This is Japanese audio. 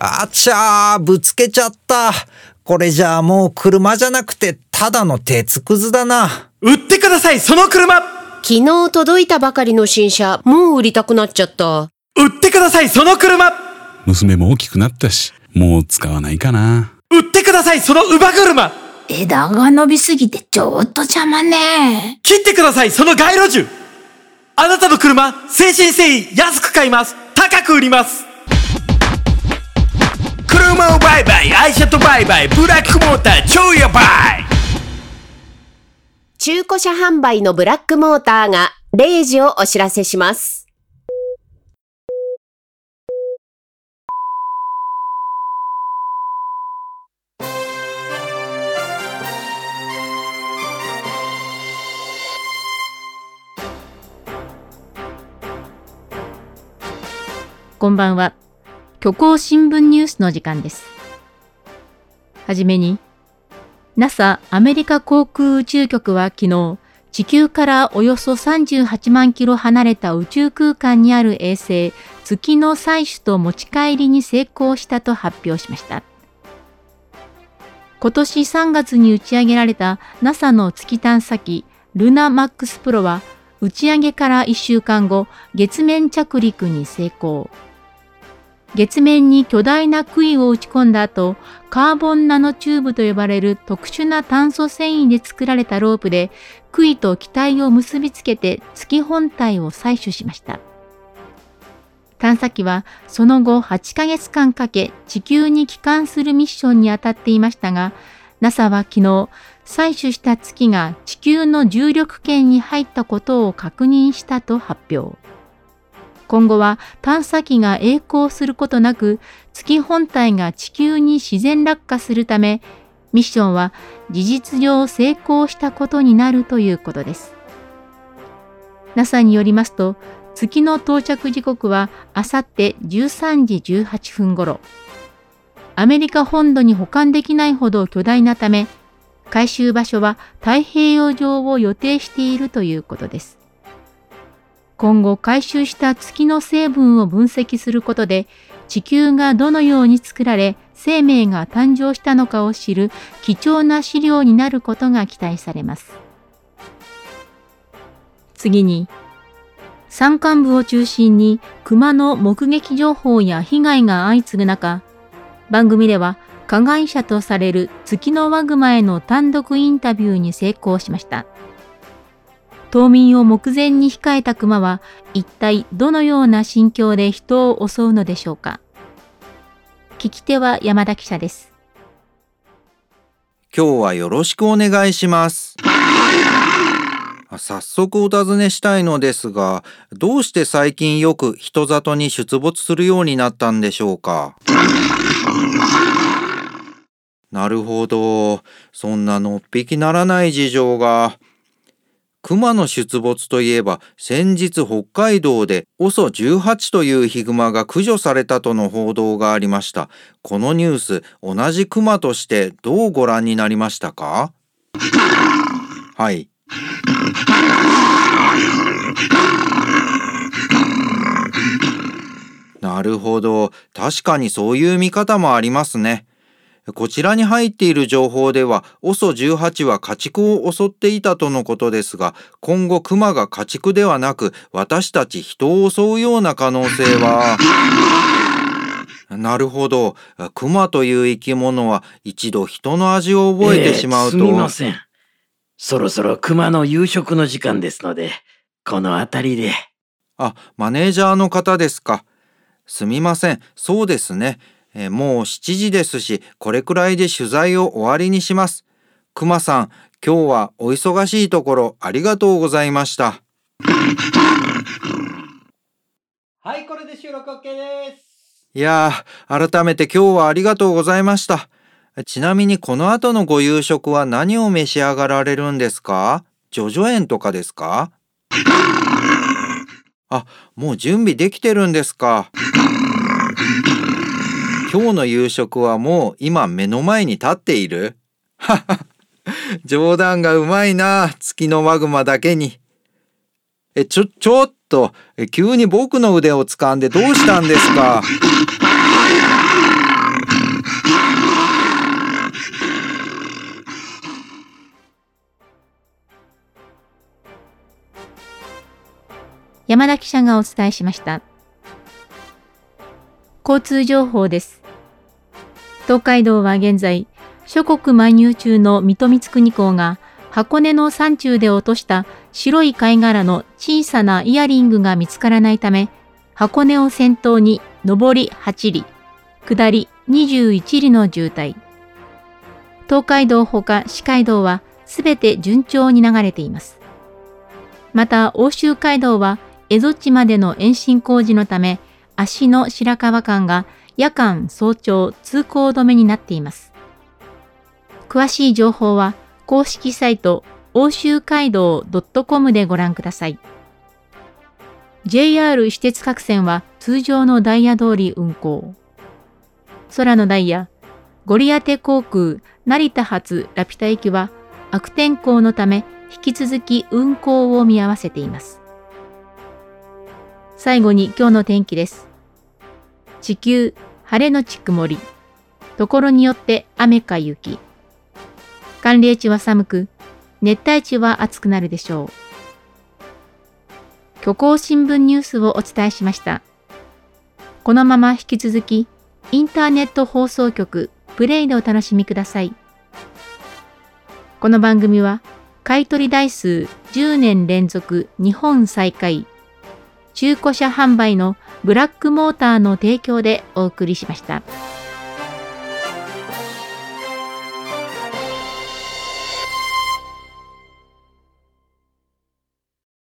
あちゃー、ぶつけちゃった。これじゃあもう車じゃなくて、ただの鉄くずだな。売ってください、その車昨日届いたばかりの新車、もう売りたくなっちゃった。売ってください、その車娘も大きくなったし、もう使わないかな。売ってください、その乳母車枝が伸びすぎてちょっと邪魔ね。切ってください、その街路樹あなたの車、誠心誠意安く買います。高く売ります。車を売買、愛車と売買、ブラックモーター超やばい中古車販売のブラックモーターが0時をお知らせします。こんばんは。虚構新聞ニュースの時間です。はじめに、NASA アメリカ航空宇宙局は昨日、地球からおよそ38万キロ離れた宇宙空間にある衛星、月の採取と持ち帰りに成功したと発表しました。今年3月に打ち上げられた NASA の月探査機ルナマックスプロは打ち上げから1週間後、月面着陸に成功。月面に巨大な杭を打ち込んだ後、カーボンナノチューブと呼ばれる特殊な炭素繊維で作られたロープで杭と機体を結びつけて月本体を採取しました。探査機はその後8ヶ月間かけ地球に帰還するミッションに当たっていましたが、NASA は昨日、採取した月が地球の重力圏に入ったことを確認したと発表。今後は探査機が栄光することなく月本体が地球に自然落下するためミッションは事実上成功したことになるということです。NASA によりますと月の到着時刻はあさって13時18分頃アメリカ本土に保管できないほど巨大なため回収場所は太平洋上を予定しているということです。今後回収した月の成分を分析することで地球がどのように作られ生命が誕生したのかを知る貴重な資料になることが期待されます。次に山間部を中心に熊の目撃情報や被害が相次ぐ中番組では加害者とされる月のワグマへの単独インタビューに成功しました。冬眠を目前に控えた熊は一体どのような心境で人を襲うのでしょうか？聞き手は山田記者です。今日はよろしくお願いします。早速お尋ねしたいのですがどうして最近よく人里に出没するようになったんでしょうか？なるほど。そんなのっぴきならない事情が。熊の出没といえば先日北海道で OSO18 というヒグマが駆除されたとの報道がありました。このニュース、同じ熊としてどうご覧になりましたか？はい。なるほど。確かにそういう見方もありますね。こちらに入っている情報では OSO18 は家畜を襲っていたとのことですが今後クマが家畜ではなく私たち人を襲うような可能性は。なるほど。クマという生き物は一度人の味を覚えてしまうと、えー、すみません。そろそろクマの夕食の時間ですのでこの辺りで。あマネージャーの方ですか。すみません。そうですねえもう7時ですし、これくらいで取材を終わりにします。くまさん、今日はお忙しいところありがとうございました。はい、これで収録 OK です。いやー、改めて今日はありがとうございました。ちなみにこの後のご夕食は何を召し上がられるんですか？ジョジョ園とかですか？あ、もう準備できてるんですか？今日の夕食はもう今目の前に立っている？冗談がうまいな、月のマグマだけに。え、ちょ、ちょっとえ、急に僕の腕を掴んでどうしたんですか？山田記者がお伝えしました。交通情報です。東海道は現在、諸国漫遊中の水戸光圀公が箱根の山中で落とした白い貝殻の小さなイヤリングが見つからないため、箱根を先頭に上り8里、下り21里の渋滞。東海道ほか四街道はすべて順調に流れています。また、欧州街道は蝦夷地までの延伸工事のため、足の白川間が夜間早朝通行止めになっています。詳しい情報は公式サイト欧州街道 .com でご覧ください。JR 私鉄各線は通常のダイヤ通り運行。空のダイヤ、ゴリアテ航空成田発ラピュタ行きは悪天候のため引き続き運行を見合わせています。最後に今日の天気です。地球、晴れのち曇り。ところによって雨か雪。寒冷地は寒く、熱帯地は暑くなるでしょう。虚構新聞ニュースをお伝えしました。このまま引き続き、インターネット放送局プレイでお楽しみください。この番組は、買取台数10年連続日本最下位、中古車販売のブラックモーターの提供でお送りしました。